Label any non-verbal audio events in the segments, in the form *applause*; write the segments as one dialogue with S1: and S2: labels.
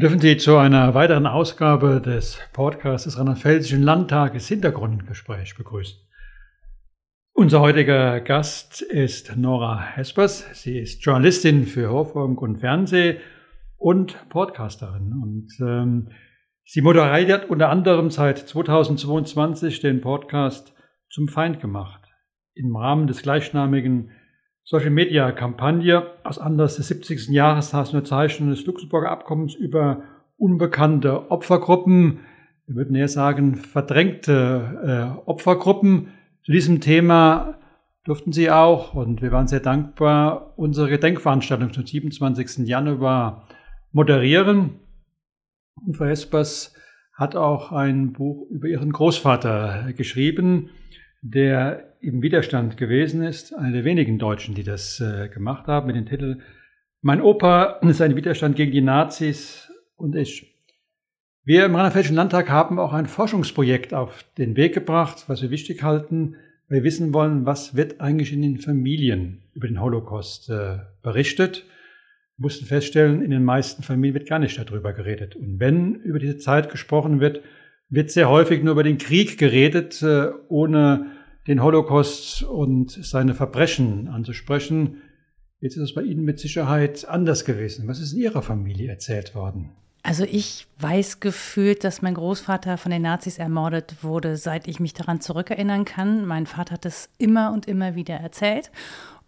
S1: Wir dürfen Sie zu einer weiteren Ausgabe des Podcasts des Rheinland-Pfälzischen Landtages Hintergrundgespräch begrüßen. Unser heutiger Gast ist Nora Hespers. Sie ist Journalistin für Hörfunk und Fernseh und Podcasterin. Und ähm, sie moderiert unter anderem seit 2022 den Podcast Zum Feind gemacht. Im Rahmen des gleichnamigen Social Media Kampagne aus Anlass des 70. Jahrestags Unterzeichnung des Luxemburger Abkommens über unbekannte Opfergruppen, wir würden eher sagen verdrängte äh, Opfergruppen. Zu diesem Thema durften Sie auch, und wir waren sehr dankbar, unsere Gedenkveranstaltung zum 27. Januar moderieren. Und Frau Espers hat auch ein Buch über ihren Großvater geschrieben, der im Widerstand gewesen ist, einer der wenigen Deutschen, die das äh, gemacht haben, mit dem Titel Mein Opa ist ein Widerstand gegen die Nazis und ich. Wir im Rheinland-Pfälzischen Landtag haben auch ein Forschungsprojekt auf den Weg gebracht, was wir wichtig halten, weil wir wissen wollen, was wird eigentlich in den Familien über den Holocaust äh, berichtet. Wir mussten feststellen, in den meisten Familien wird gar nicht darüber geredet. Und wenn über diese Zeit gesprochen wird, wird sehr häufig nur über den Krieg geredet, äh, ohne den Holocaust und seine Verbrechen anzusprechen. Jetzt ist es bei Ihnen mit Sicherheit anders gewesen. Was ist in Ihrer Familie erzählt worden?
S2: Also ich weiß gefühlt, dass mein Großvater von den Nazis ermordet wurde, seit ich mich daran zurückerinnern kann. Mein Vater hat es immer und immer wieder erzählt.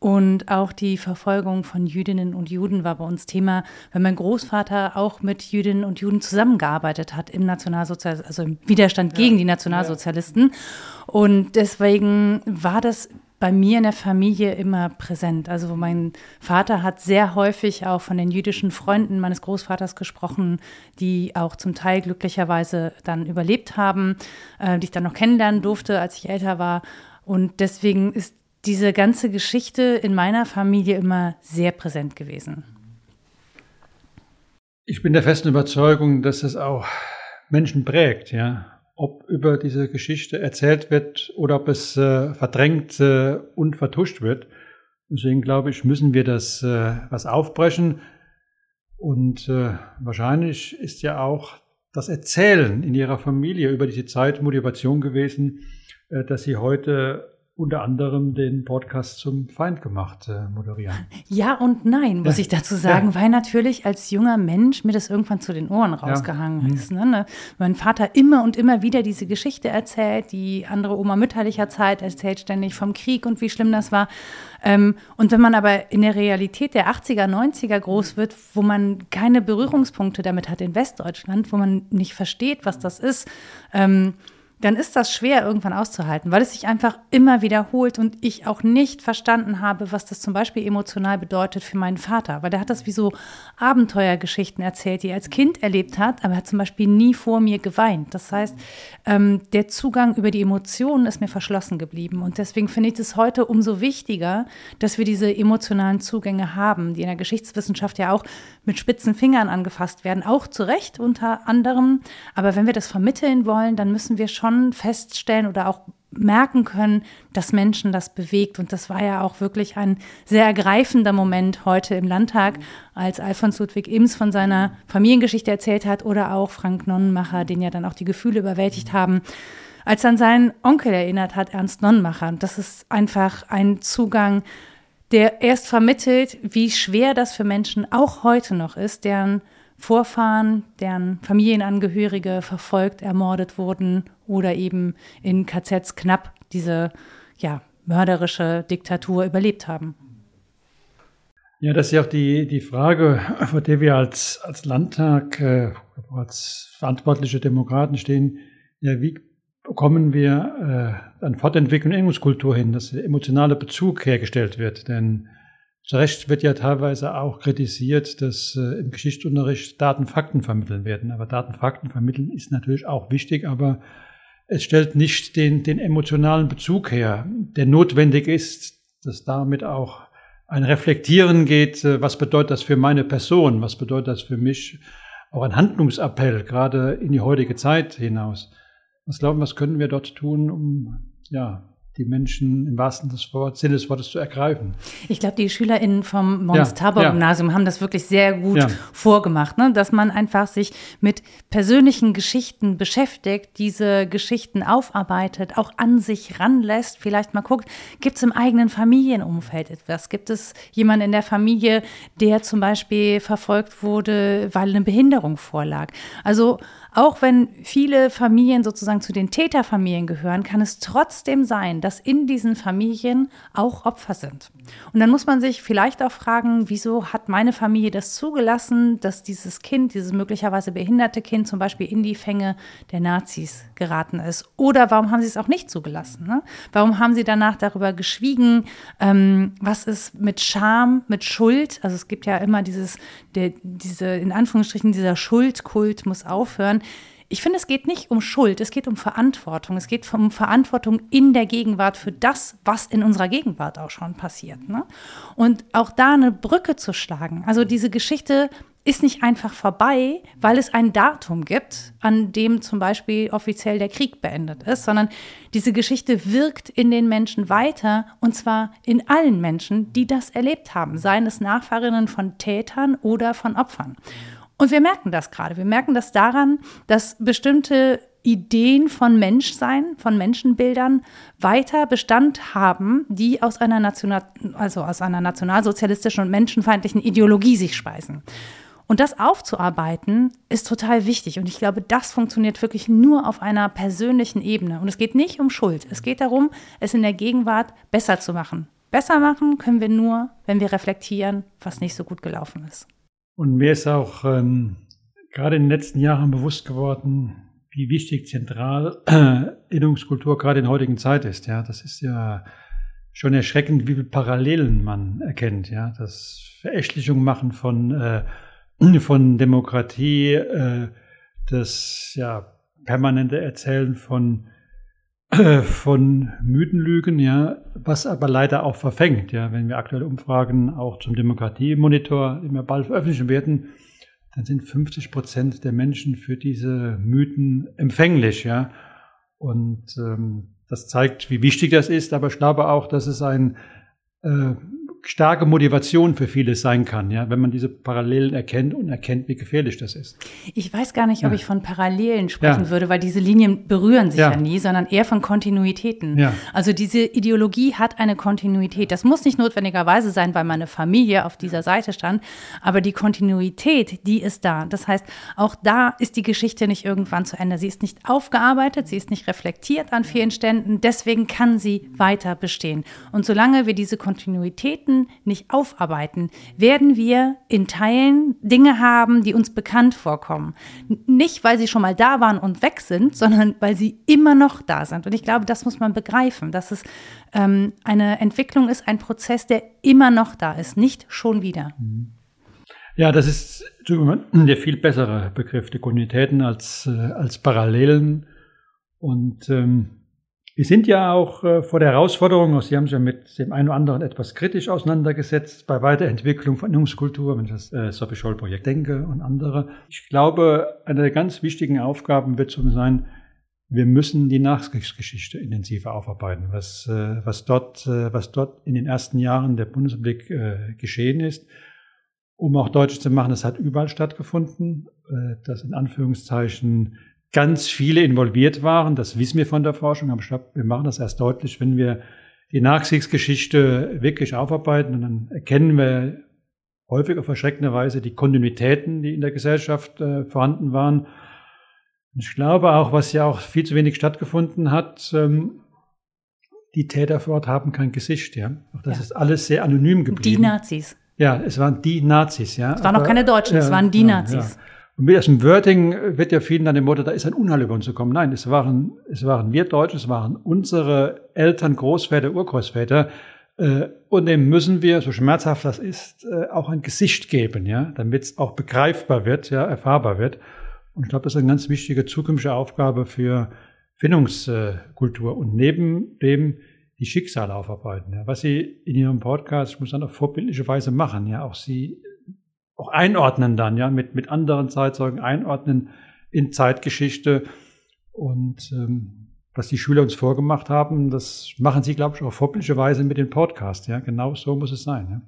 S2: Und auch die Verfolgung von Jüdinnen und Juden war bei uns Thema, weil mein Großvater auch mit Jüdinnen und Juden zusammengearbeitet hat im Nationalsozialismus, also im Widerstand gegen ja, die Nationalsozialisten. Ja. Und deswegen war das bei mir in der Familie immer präsent. Also mein Vater hat sehr häufig auch von den jüdischen Freunden meines Großvaters gesprochen, die auch zum Teil glücklicherweise dann überlebt haben, äh, die ich dann noch kennenlernen durfte, als ich älter war. Und deswegen ist diese ganze Geschichte in meiner Familie immer sehr präsent gewesen.
S1: Ich bin der festen Überzeugung, dass es auch Menschen prägt, ja. Ob über diese Geschichte erzählt wird oder ob es äh, verdrängt äh, und vertuscht wird. Deswegen glaube ich, müssen wir das äh, was aufbrechen. Und äh, wahrscheinlich ist ja auch das Erzählen in ihrer Familie über diese Zeit Motivation gewesen, äh, dass sie heute unter anderem den Podcast zum Feind gemacht äh, moderieren.
S2: Ja und nein, muss ja. ich dazu sagen, ja. weil natürlich als junger Mensch mir das irgendwann zu den Ohren rausgehangen ja. ist. Ne? ne? Mein Vater immer und immer wieder diese Geschichte erzählt, die andere Oma mütterlicher Zeit erzählt ständig vom Krieg und wie schlimm das war. Ähm, und wenn man aber in der Realität der 80er, 90er groß wird, wo man keine Berührungspunkte damit hat in Westdeutschland, wo man nicht versteht, was das ist, ähm, dann ist das schwer irgendwann auszuhalten, weil es sich einfach immer wiederholt und ich auch nicht verstanden habe, was das zum Beispiel emotional bedeutet für meinen Vater, weil der hat das wie so Abenteuergeschichten erzählt, die er als Kind erlebt hat, aber er hat zum Beispiel nie vor mir geweint. Das heißt, ähm, der Zugang über die Emotionen ist mir verschlossen geblieben und deswegen finde ich es heute umso wichtiger, dass wir diese emotionalen Zugänge haben, die in der Geschichtswissenschaft ja auch mit spitzen Fingern angefasst werden, auch zu Recht unter anderem. Aber wenn wir das vermitteln wollen, dann müssen wir schon feststellen oder auch merken können, dass Menschen das bewegt. Und das war ja auch wirklich ein sehr ergreifender Moment heute im Landtag, als Alfons Ludwig Ims von seiner Familiengeschichte erzählt hat oder auch Frank Nonnenmacher, den ja dann auch die Gefühle überwältigt haben, als an seinen Onkel erinnert hat, Ernst Nonnenmacher. Und das ist einfach ein Zugang, der erst vermittelt, wie schwer das für Menschen auch heute noch ist, deren Vorfahren, deren Familienangehörige verfolgt, ermordet wurden oder eben in KZs knapp diese ja, mörderische Diktatur überlebt haben.
S1: Ja, das ist ja auch die, die Frage, vor der wir als, als Landtag, äh, als verantwortliche Demokraten stehen. Ja, wie bekommen wir äh, an Fortentwicklung und Erinnerungskultur hin, dass der emotionale Bezug hergestellt wird? Denn zu Recht wird ja teilweise auch kritisiert, dass äh, im Geschichtsunterricht Daten, Fakten vermitteln werden. Aber Daten, Fakten vermitteln ist natürlich auch wichtig, aber es stellt nicht den, den emotionalen Bezug her, der notwendig ist, dass damit auch ein Reflektieren geht, äh, was bedeutet das für meine Person, was bedeutet das für mich, auch ein Handlungsappell, gerade in die heutige Zeit hinaus. Was glauben, was können wir dort tun, um ja, die Menschen im wahrsten Sinne des Wortes zu ergreifen.
S2: Ich glaube, die SchülerInnen vom Mons Tabor Gymnasium ja. haben das wirklich sehr gut ja. vorgemacht, ne? dass man einfach sich mit persönlichen Geschichten beschäftigt, diese Geschichten aufarbeitet, auch an sich ranlässt, vielleicht mal guckt, gibt es im eigenen Familienumfeld etwas? Gibt es jemanden in der Familie, der zum Beispiel verfolgt wurde, weil eine Behinderung vorlag? Also auch wenn viele Familien sozusagen zu den Täterfamilien gehören, kann es trotzdem sein, dass in diesen Familien auch Opfer sind. Und dann muss man sich vielleicht auch fragen, wieso hat meine Familie das zugelassen, dass dieses Kind, dieses möglicherweise behinderte Kind zum Beispiel in die Fänge der Nazis geraten ist? Oder warum haben sie es auch nicht zugelassen? Ne? Warum haben sie danach darüber geschwiegen? Ähm, was ist mit Scham, mit Schuld? Also es gibt ja immer dieses, der, diese, in Anführungsstrichen, dieser Schuldkult muss aufhören. Ich finde, es geht nicht um Schuld, es geht um Verantwortung. Es geht um Verantwortung in der Gegenwart für das, was in unserer Gegenwart auch schon passiert. Ne? Und auch da eine Brücke zu schlagen. Also diese Geschichte ist nicht einfach vorbei, weil es ein Datum gibt, an dem zum Beispiel offiziell der Krieg beendet ist, sondern diese Geschichte wirkt in den Menschen weiter und zwar in allen Menschen, die das erlebt haben, seien es Nachfahrinnen von Tätern oder von Opfern. Und wir merken das gerade. Wir merken das daran, dass bestimmte Ideen von Menschsein, von Menschenbildern weiter Bestand haben, die aus einer, National, also aus einer nationalsozialistischen und menschenfeindlichen Ideologie sich speisen. Und das aufzuarbeiten ist total wichtig. Und ich glaube, das funktioniert wirklich nur auf einer persönlichen Ebene. Und es geht nicht um Schuld. Es geht darum, es in der Gegenwart besser zu machen. Besser machen können wir nur, wenn wir reflektieren, was nicht so gut gelaufen ist.
S1: Und mir ist auch ähm, gerade in den letzten Jahren bewusst geworden, wie wichtig zentral äh, Erinnerungskultur gerade in der heutigen Zeit ist. Ja, das ist ja schon erschreckend, wie viele Parallelen man erkennt. Ja, das Verächtlichung machen von äh, *clears throat* von Demokratie, äh, das ja permanente Erzählen von *clears throat* von Mythenlügen, ja, was aber leider auch verfängt, ja, wenn wir aktuelle Umfragen auch zum Demokratiemonitor immer bald veröffentlichen werden, dann sind 50 Prozent der Menschen für diese Mythen empfänglich, ja. Und ähm, das zeigt, wie wichtig das ist, aber ich glaube auch, dass es ein äh, starke Motivation für vieles sein kann, ja, wenn man diese Parallelen erkennt und erkennt, wie gefährlich das ist.
S2: Ich weiß gar nicht, ob ja. ich von Parallelen sprechen ja. würde, weil diese Linien berühren sich ja. ja, nie, sondern eher von Kontinuitäten. Also diese Ideologie hat eine Kontinuität. Das muss nicht notwendigerweise sein, weil meine Familie auf dieser Seite stand, aber die Kontinuität, die ist da. Das heißt, auch da ist die Geschichte nicht irgendwann zu Ende. Sie ist nicht aufgearbeitet, sie ist nicht reflektiert an vielen Ständen, deswegen kann sie weiter bestehen. Und solange wir diese Kontinuitäten Geschichten nicht aufarbeiten, werden wir in Teilen Dinge haben, die uns bekannt vorkommen. Nicht, weil sie schon mal da waren und weg sind, sondern weil sie immer noch da sind. Und ich glaube, das muss man begreifen, dass es ähm, eine Entwicklung ist, ein Prozess, der immer noch da ist, nicht schon wieder.
S1: Ja, das ist *clears throat* der viel bessere Begriff, die Kontinuitäten als, äh, als Parallelen. Und ähm, wir sind ja auch äh, vor der Herausforderung, Sie haben sich ja mit dem einen oder anderen etwas kritisch auseinandergesetzt bei Weiterentwicklung von Ernährungskultur, wenn ich das äh, Sophie Scholl Projekt denke und andere. Ich glaube, eine der ganz wichtigen Aufgaben wird so sein, wir müssen die Nachkriegsgeschichte intensiver aufarbeiten, was, äh, was, dort, äh, was dort in den ersten Jahren der Bundesrepublik geschehen ist, um auch deutlich zu machen, es hat überall stattgefunden, dass in Anführungszeichen ganz viele involviert waren. Das wissen wir von der Forschung, aber ich glaube, wir machen das erst deutlich, wenn wir die Nachkriegsgeschichte wirklich aufarbeiten und dann erkennen wir häufig auf erschreckende Weise die Kontinuitäten, die in der Gesellschaft äh, vorhanden waren. Ich glaube auch, was ja auch viel zu wenig stattgefunden hat, ähm, die Täter vor Ort haben kein Gesicht, ja. Auch das ja. ist alles sehr anonym geblieben.
S2: Die Nazis.
S1: Ja, es waren die Nazis, ja.
S2: Es waren noch keine Deutschen, ja, es waren die Nazis. Ja.
S1: Und mit diesem Wording wird ja vielen dann dem Motto, da ist ein Unheil über uns gekommen. Nein, es waren, es waren wir Deutsche, es waren unsere Eltern, Großväter, Urgroßväter. Äh, und dem müssen wir, so schmerzhaft das ist, äh, auch ein Gesicht geben, ja, damit es auch begreifbar wird, ja, erfahrbar wird. Und ich glaube, das ist eine ganz wichtige zukünftige Aufgabe für Findungskultur. Und neben dem die Schicksale aufarbeiten. Ja. Was Sie in Ihrem Podcast, ich muss dann auf vorbildliche Weise machen, ja, auch Sie auch einordnen dann, ja, mit, mit anderen Zeitzeugen einordnen in Zeitgeschichte. Und ähm, was die Schüler uns vorgemacht haben, das machen sie, glaube ich, auf vorbildlicherweise mit dem Podcast. Ja, genau so muss es sein. Ja.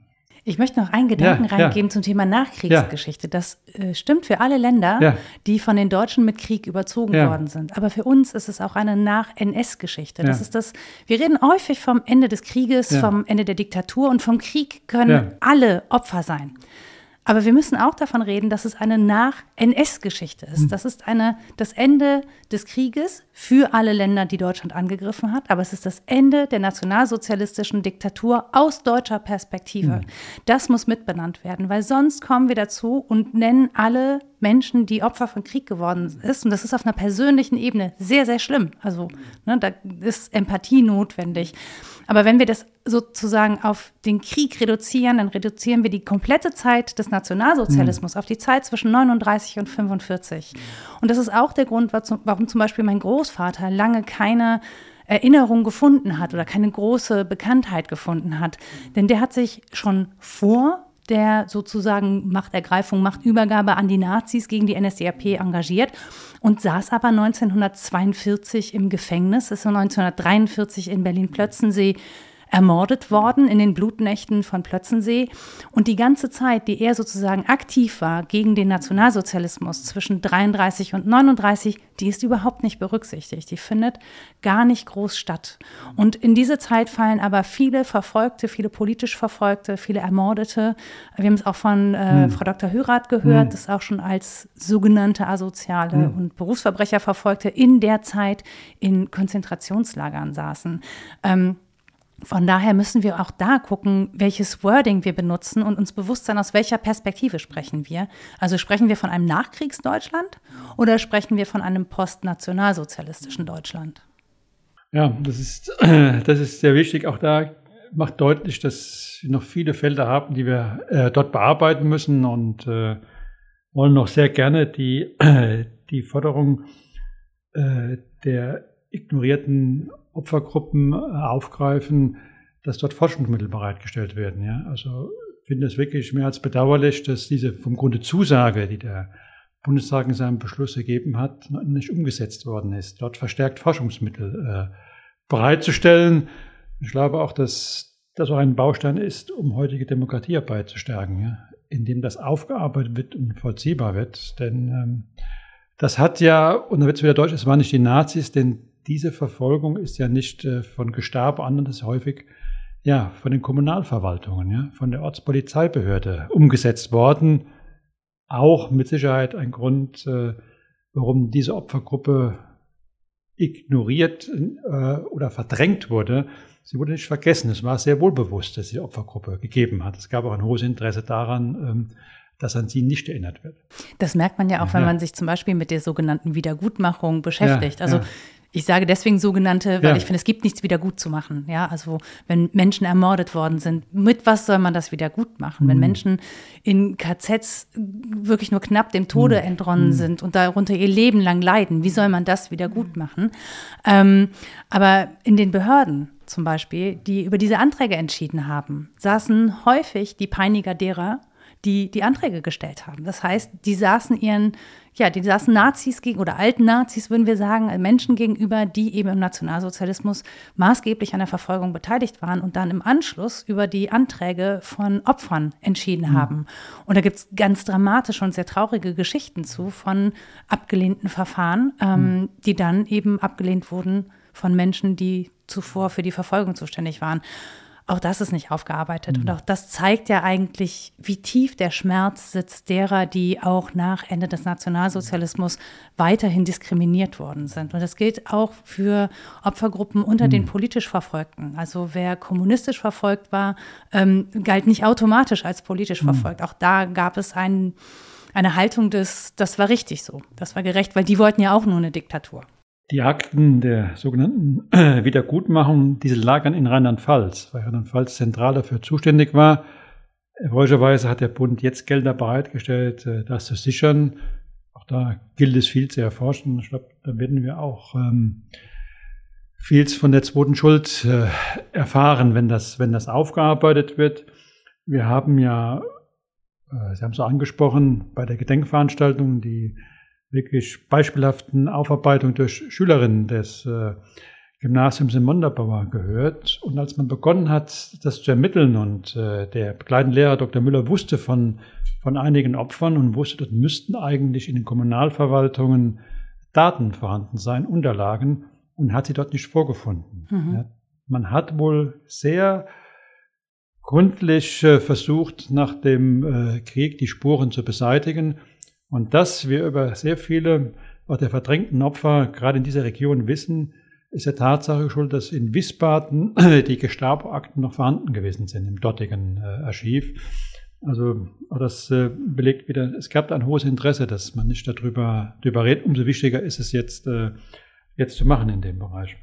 S2: Ich möchte noch einen Gedanken ja, reingeben ja. zum Thema Nachkriegsgeschichte. Das äh, stimmt für alle Länder, die von den Deutschen mit Krieg überzogen worden sind. Aber für uns ist es auch eine Nach-NS-Geschichte. Das ist das, wir reden häufig vom Ende des Krieges, vom Ende der Diktatur und vom Krieg können alle Opfer sein. Aber wir müssen auch davon reden, dass es eine Nach-NS-Geschichte ist. Hm. Das ist eine, das Ende des Krieges für alle Länder, die Deutschland angegriffen hat. Aber es ist das Ende der nationalsozialistischen Diktatur aus deutscher Perspektive. Mhm. Das muss mitbenannt werden, weil sonst kommen wir dazu und nennen alle Menschen, die Opfer von Krieg geworden sind. Und das ist auf einer persönlichen Ebene sehr, sehr schlimm. Also ne, da ist Empathie notwendig. Aber wenn wir das sozusagen auf den Krieg reduzieren, dann reduzieren wir die komplette Zeit des Nationalsozialismus mhm. auf die Zeit zwischen 39 und 45. Und das ist auch der Grund, warum zum Beispiel mein Großvater lange keine Erinnerung gefunden hat oder keine große Bekanntheit gefunden hat. Denn der hat sich schon vor der sozusagen Machtergreifung, Machtübergabe an die Nazis gegen die NSDAP engagiert und saß aber 1942 im Gefängnis, ist 1943 in Berlin-Plötzensee ermordet worden in den Blutnächten von Plötzensee. Und die ganze Zeit, die er sozusagen aktiv war gegen den Nationalsozialismus zwischen 33 und 39, die ist überhaupt nicht berücksichtigt. Die findet gar nicht groß statt. Und in diese Zeit fallen aber viele Verfolgte, viele politisch Verfolgte, viele Ermordete. Wir haben es auch von äh, hm. Frau Dr. Hörath gehört, hm. das auch schon als sogenannte Asoziale hm. und Berufsverbrecher Verfolgte in der Zeit in Konzentrationslagern saßen. Ähm, von daher müssen wir auch da gucken, welches Wording wir benutzen und uns bewusst sein, aus welcher Perspektive sprechen wir. Also sprechen wir von einem Nachkriegsdeutschland oder sprechen wir von einem postnationalsozialistischen Deutschland?
S1: Ja, das ist, *clears throat* das ist sehr wichtig. Auch da macht deutlich, dass wir noch viele Felder haben, die wir äh, dort bearbeiten müssen und äh, wollen noch sehr gerne die, *clears throat* die Forderung äh, der ignorierten Opfergruppen äh, aufgreifen, dass dort Forschungsmittel bereitgestellt werden. Ja? Also finde es wirklich mehr als bedauerlich, dass diese vom Grunde Zusage, die der Bundestag in seinem Beschluss ergeben hat, nicht umgesetzt worden ist, dort verstärkt Forschungsmittel äh, bereitzustellen. Ich glaube auch, dass das auch ein Baustein ist, um heutige Demokratiearbeit zu stärken, ja? indem das aufgearbeitet wird und vollziehbar wird. Denn ähm, das hat ja, und da wird es wieder deutsch, es waren nicht die Nazis, denn diese Verfolgung ist ja nicht äh, von Gestapo an, das ist häufig ja von den Kommunalverwaltungen, ja, von der Ortspolizeibehörde umgesetzt worden. Auch mit Sicherheit ein Grund, äh, warum diese Opfergruppe ignoriert äh, oder verdrängt wurde. Sie wurde nicht vergessen. Es war sehr wohlbewusst, dass sie Opfergruppe gegeben hat. Es gab auch ein hohes Interesse daran, ähm, dass an sie nicht erinnert wird.
S2: Das merkt man ja auch, wenn man sich zum Beispiel mit der sogenannten Wiedergutmachung beschäftigt. Ja, also ja. Ich sage deswegen sogenannte, weil ja. ich finde, es gibt nichts wieder gut zu machen. Ja, also wenn Menschen ermordet worden sind, mit was soll man das wieder gut machen? Mhm. Wenn Menschen in KZs wirklich nur knapp dem Tode mhm. entronnen mhm. sind und darunter ihr Leben lang leiden, wie soll man das wieder gut machen? Ähm, aber in den Behörden zum Beispiel, die über diese Anträge entschieden haben, saßen häufig die Peiniger derer, die die Anträge gestellt haben. Das heißt, die saßen ihren, ja, die saßen Nazis gegen oder alten Nazis, würden wir sagen, äh, Menschen gegenüber, die eben im Nationalsozialismus maßgeblich an der Verfolgung beteiligt waren und dann im Anschluss über die Anträge von Opfern entschieden mhm. haben. Und da gibt es ganz dramatische und sehr traurige Geschichten zu von abgelehnten Verfahren, ähm, mhm. die dann eben abgelehnt wurden von Menschen, die zuvor für die Verfolgung zuständig waren. Auch das ist nicht aufgearbeitet. Mhm. Und auch das zeigt ja eigentlich, wie tief der Schmerz sitzt derer, die auch nach Ende des Nationalsozialismus weiterhin diskriminiert worden sind. Und das gilt auch für Opfergruppen unter mhm. den politisch Verfolgten. Also wer kommunistisch verfolgt war, ähm, galt nicht automatisch als politisch mhm. verfolgt. Auch da gab es einen eine Haltung des, das war richtig so, das war gerecht, weil die wollten ja auch nur eine Diktatur.
S1: Die Akten der sogenannten *clears throat* Wiedergutmachung, diese lagern in Rheinland-Pfalz, weil Rheinland-Pfalz zentral dafür zuständig war. Erfreulicherweise hat der Bund jetzt Gelder bereitgestellt, äh, das zu sichern. Auch da gilt es viel zu erforschen. Ich glaube, da werden wir auch ähm, vieles von der zweiten Schuld äh, erfahren, wenn das, wenn das aufgearbeitet wird. Wir haben ja, äh, Sie haben es angesprochen, bei der Gedenkveranstaltung, die wirklich beispielhaften Aufarbeitung durch Schülerinnen des äh, Gymnasiums in Montabaur gehört. Und als man begonnen hat, das zu ermitteln und äh, der begleitende Lehrer Dr. Müller wusste von, von einigen Opfern und wusste, dort müssten eigentlich in den Kommunalverwaltungen Daten vorhanden sein, Unterlagen, und hat sie dort nicht vorgefunden. Mhm. Ja, man hat wohl sehr gründlich äh, versucht, nach dem äh, Krieg die Spuren zu beseitigen. Und dass wir über sehr viele auch der verdrängten Opfer gerade in dieser Region wissen, ist der Tatsache schuld, dass in Wiesbaden *clears throat* die Gestapo-Akten noch vorhanden gewesen sind im dortigen äh, Archiv. Also das äh, belegt wieder, es gab ein hohes Interesse, dass man nicht darüber, darüber redet. Umso wichtiger ist es jetzt, äh, jetzt zu machen in dem Bereich.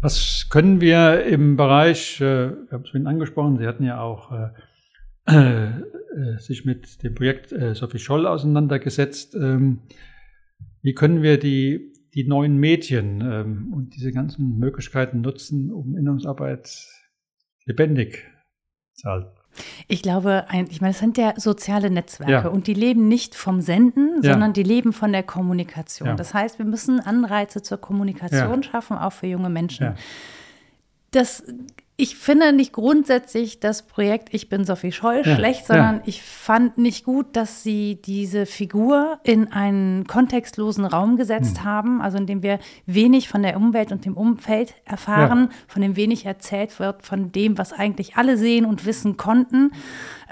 S1: Was können wir im Bereich, wir haben es vorhin angesprochen, Sie hatten ja auch äh, äh, sich mit dem Projekt äh, Sophie Scholl auseinandergesetzt. Ähm, wie können wir die, die neuen Medien ähm, und diese ganzen Möglichkeiten nutzen, um Innungsarbeit lebendig zu halten?
S2: Ich glaube, ich meine, es sind ja soziale Netzwerke ja. und die leben nicht vom Senden, ja. sondern die leben von der Kommunikation. Ja. Das heißt, wir müssen Anreize zur Kommunikation schaffen, auch für junge Menschen. Das ich finde nicht grundsätzlich das Projekt Ich bin Sophie Scholl ja, schlecht, sondern ja. ich fand nicht gut, dass sie diese Figur in einen kontextlosen Raum gesetzt hm. haben, also in dem wir wenig von der Umwelt und dem Umfeld erfahren, ja. von dem wenig erzählt wird, von dem, was eigentlich alle sehen und wissen konnten.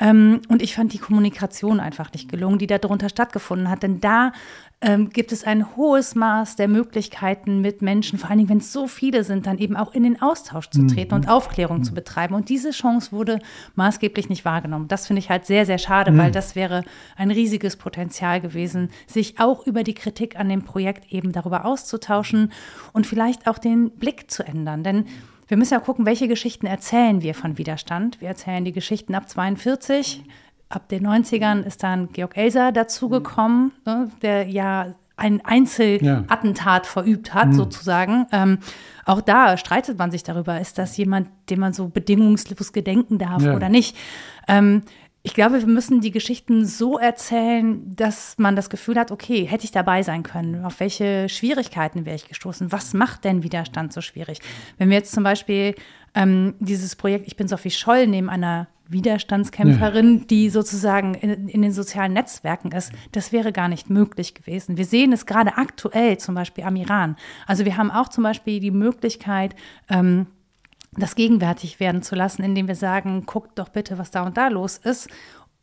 S2: Ähm, und ich fand die Kommunikation einfach nicht gelungen, die darunter stattgefunden hat. Denn da ähm, gibt es ein hohes Maß der Möglichkeiten mit Menschen, vor allen Dingen, wenn es so viele sind, dann eben auch in den Austausch zu treten mhm. und Aufklärung mhm. zu betreiben. Und diese Chance wurde maßgeblich nicht wahrgenommen. Das finde ich halt sehr, sehr schade, mhm. weil das wäre ein riesiges Potenzial gewesen, sich auch über die Kritik an dem Projekt eben darüber auszutauschen und vielleicht auch den Blick zu ändern. Denn wir müssen ja gucken, welche Geschichten erzählen wir von Widerstand. Wir erzählen die Geschichten ab 42. Ab den 90ern ist dann Georg Elser dazugekommen, ne, der ja ein Einzelattentat ja. verübt hat, mhm. sozusagen. Ähm, auch da streitet man sich darüber, ist das jemand, dem man so bedingungslos gedenken darf ja. oder nicht. Ähm, ich glaube, wir müssen die Geschichten so erzählen, dass man das Gefühl hat, okay, hätte ich dabei sein können? Auf welche Schwierigkeiten wäre ich gestoßen? Was macht denn Widerstand so schwierig? Wenn wir jetzt zum Beispiel ähm, dieses Projekt Ich bin Sophie Scholl neben einer Widerstandskämpferin, ja. die sozusagen in, in, den sozialen Netzwerken ist, das wäre gar nicht möglich gewesen. Wir sehen es gerade aktuell zum Beispiel am Iran. Also wir haben auch zum Beispiel die Möglichkeit, ähm, das gegenwärtig werden zu lassen, indem wir sagen, guckt doch bitte, was da und da los ist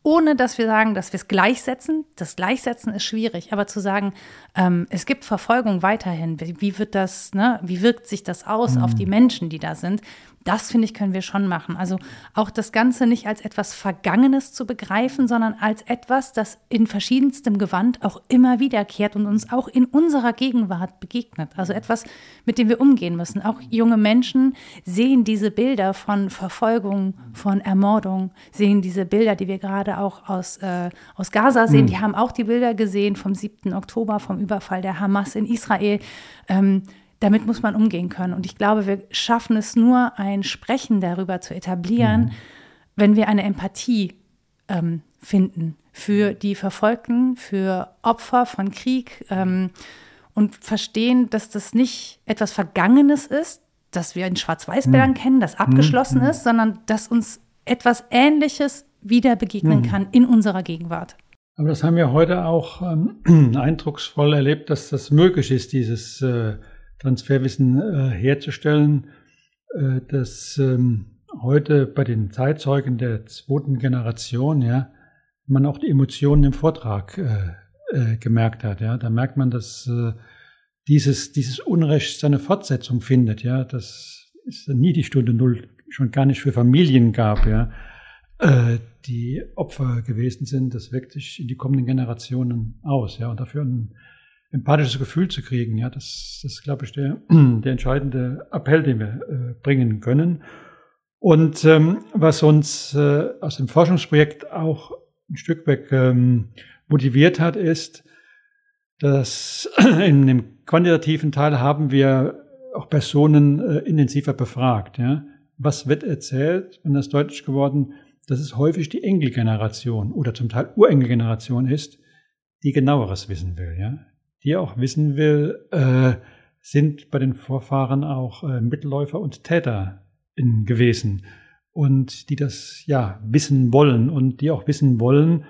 S2: ohne dass wir sagen, dass wir es gleichsetzen. Das Gleichsetzen ist schwierig, aber zu sagen, ähm, es gibt Verfolgung weiterhin. Wie, wird das, ne, wie wirkt sich das aus mhm. auf die Menschen, die da sind? Das finde ich, können wir schon machen. Also auch das Ganze nicht als etwas Vergangenes zu begreifen, sondern als etwas, das in verschiedenstem Gewand auch immer wiederkehrt und uns auch in unserer Gegenwart begegnet. Also etwas, mit dem wir umgehen müssen. Auch junge Menschen sehen diese Bilder von Verfolgung, von Ermordung, sehen diese Bilder, die wir gerade auch aus, äh, aus Gaza sehen. Mhm. Die haben auch die Bilder gesehen vom 7. Oktober, vom Überfall der Hamas in Israel. Ähm, damit muss man umgehen können. Und ich glaube, wir schaffen es nur, ein Sprechen darüber zu etablieren, mhm. wenn wir eine Empathie ähm, finden für die Verfolgten, für Opfer von Krieg ähm, und verstehen, dass das nicht etwas Vergangenes ist, das wir in Schwarz-Weiß-Bildern mhm. kennen, das abgeschlossen mhm. ist, sondern dass uns etwas Ähnliches wieder begegnen mhm. kann in unserer Gegenwart.
S1: Aber das haben wir heute auch ähm, *clears throat* eindrucksvoll erlebt, dass das möglich ist, dieses äh, Transferwissen äh, herzustellen, äh, dass ähm, heute bei den Zeitzeugen der zweiten Generation, ja, man auch die Emotionen im Vortrag äh, äh, gemerkt hat. Ja, da merkt man, dass äh, dieses dieses Unrecht seine Fortsetzung findet. Ja, das ist nie die Stunde Null, schon gar nicht für Familien gab. Ja, äh, die Opfer gewesen sind. Das wirkt sich in die kommenden Generationen aus. Ja, und dafür ein empathisches Gefühl zu kriegen. Ja, das, das ist, glaube ich, der, *clears throat* der entscheidende Appell, den wir äh, bringen können. Und ähm, was uns äh, aus dem Forschungsprojekt auch ein Stück weg ähm, motiviert hat, ist, dass *clears throat* in dem quantitativen Teil haben wir auch Personen äh, intensiver befragt. Ja? Was wird erzählt? Und das ist deutlich geworden, dass es häufig die Enkelgeneration oder zum Teil Urenkelgeneration ist, die genaueres wissen will, ja, die auch wissen will, äh, sind bei den Vorfahren auch äh, Mittelläufer und Täter in gewesen und die das ja wissen wollen und die auch wissen wollen,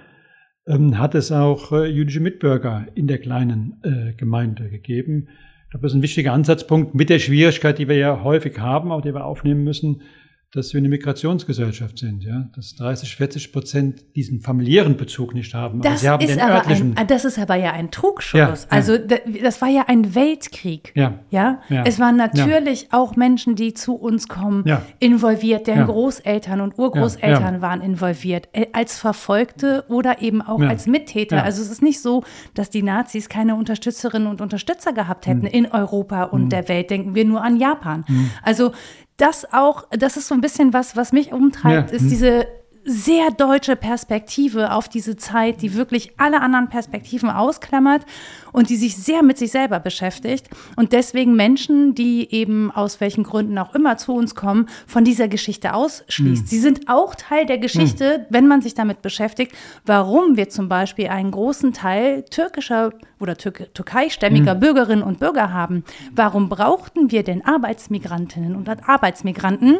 S1: ähm, hat es auch äh, jüdische Mitbürger in der kleinen äh, Gemeinde gegeben. Ich glaube, das ist ein wichtiger Ansatzpunkt mit der Schwierigkeit, die wir ja häufig haben, auch die wir aufnehmen müssen, dass wir eine Migrationsgesellschaft sind, ja, dass 30, 40 Prozent diesen familiären Bezug nicht haben.
S2: Das,
S1: haben
S2: ist, aber ein, das ist aber ja ein Trugschluss. Ja, also ja. das war ja ein Weltkrieg.
S1: Ja.
S2: ja. ja. Es waren natürlich auch Menschen, die zu uns kommen, involviert, deren Großeltern und Urgroßeltern waren involviert, äh, als Verfolgte oder eben auch als Mittäter. Also es ist nicht so, dass die Nazis keine Unterstützerinnen und Unterstützer gehabt hätten mhm. in Europa und mhm. der Welt. Denken wir nur an Japan. Mhm. Also das auch, das ist so ein bisschen was, was mich umtreibt, ja. ist diese sehr deutsche Perspektive auf diese Zeit, die wirklich alle anderen Perspektiven ausklammert und die sich sehr mit sich selber beschäftigt und deswegen Menschen, die eben aus welchen Gründen auch immer zu uns kommen, von dieser Geschichte ausschließt. Mhm. Sie sind auch Teil der Geschichte, mhm. wenn man sich damit beschäftigt, warum wir zum Beispiel einen großen Teil türkischer oder Tür türkeistämmiger mhm. Bürgerinnen und Bürger haben. Warum brauchten wir denn Arbeitsmigrantinnen und Arbeitsmigranten?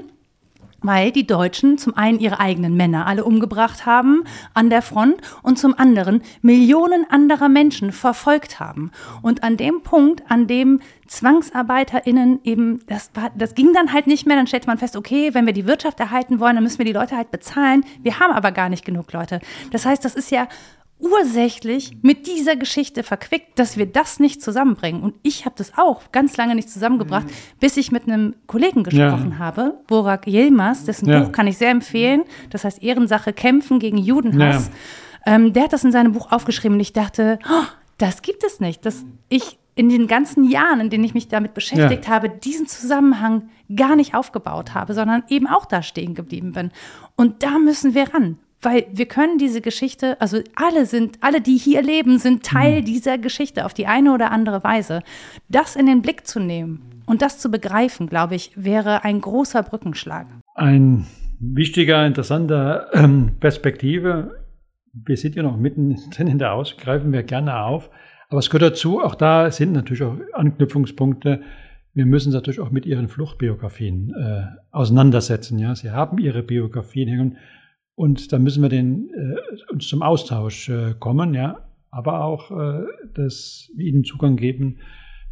S2: Weil die Deutschen zum einen ihre eigenen Männer alle umgebracht haben an der Front und zum anderen Millionen anderer Menschen verfolgt haben. Und an dem Punkt, an dem ZwangsarbeiterInnen eben, das, war, das ging dann halt nicht mehr, dann stellte man fest, okay, wenn wir die Wirtschaft erhalten wollen, dann müssen wir die Leute halt bezahlen. Wir haben aber gar nicht genug Leute. Das heißt, das ist ja ursächlich mit dieser Geschichte verquickt, dass wir das nicht zusammenbringen. Und ich habe das auch ganz lange nicht zusammengebracht, mhm. bis ich mit einem Kollegen gesprochen ja. habe, Borak Yilmaz, dessen ja. Buch kann ich sehr empfehlen. Das heißt Ehrensache Kämpfen gegen Judenhass. Ja. Ähm, der hat das in seinem Buch aufgeschrieben und ich dachte, oh, das gibt es nicht. Dass ich in den ganzen Jahren, in denen ich mich damit beschäftigt habe, diesen Zusammenhang gar nicht aufgebaut habe, sondern eben auch da stehen geblieben bin. Und da müssen wir ran. Weil wir können diese Geschichte, also alle sind, alle, die hier leben, sind Teil mhm. dieser Geschichte auf die eine oder andere Weise. Das in den Blick zu nehmen und das zu begreifen, glaube ich, wäre ein großer Brückenschlag.
S1: Ein wichtiger, interessanter ähm, Perspektive. Wir sind ja noch mitten drin in der Aus, greifen wir gerne auf. Aber es gehört dazu, auch da sind natürlich auch Anknüpfungspunkte. Wir müssen uns natürlich auch mit ihren Fluchtbiografien äh, auseinandersetzen. Ja, sie haben ihre Biografien hängen und da müssen wir den, äh, uns zum Austausch äh, kommen, ja, aber auch äh, das, ihnen Zugang geben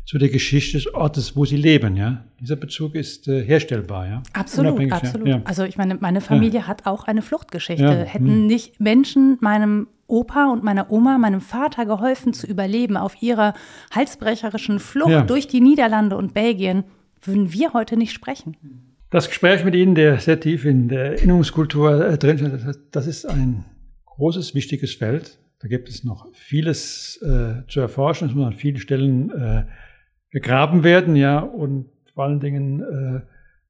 S1: zu der Geschichte des Ortes, wo sie leben, ja. Dieser Bezug ist äh, herstellbar, ja.
S2: Absolut, absolut. Ja. Also ich meine, meine Familie ja. hat auch eine Fluchtgeschichte. Ja. Hätten hm. nicht Menschen meinem Opa und meiner Oma, meinem Vater geholfen zu überleben auf ihrer halsbrecherischen Flucht durch die Niederlande und Belgien, würden wir heute nicht sprechen.
S1: Das Gespräch mit Ihnen, der sehr tief in der Erinnerungskultur äh, drin ist, das ist ein großes, wichtiges Feld. Da gibt es noch vieles äh, zu erforschen. Es muss an vielen Stellen äh, gegraben werden, ja. Und vor allen Dingen äh,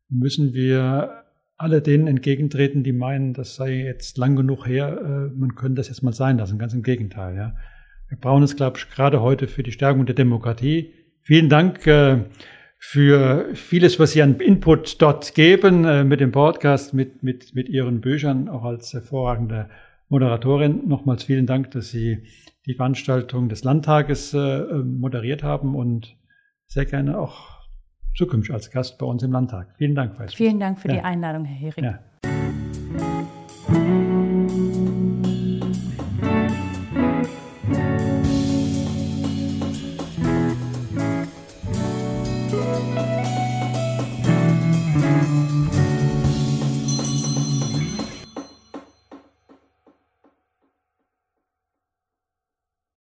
S1: müssen wir alle denen entgegentreten, die meinen, das sei jetzt lang genug her, äh, man könnte das jetzt mal sein lassen. Ganz im Gegenteil, ja. Wir brauchen es, glaube ich, gerade heute für die Stärkung der Demokratie. Vielen Dank. Für vieles, was Sie an Input dort geben, äh, mit dem Podcast, mit, mit, mit Ihren Büchern, auch als hervorragende Moderatorin. Nochmals vielen Dank, dass Sie die Veranstaltung des Landtages äh, moderiert haben und sehr gerne auch zukünftig als Gast bei uns im Landtag. Vielen Dank.
S2: Vielen Dank für ja. die Einladung, Herr Hering. Ja.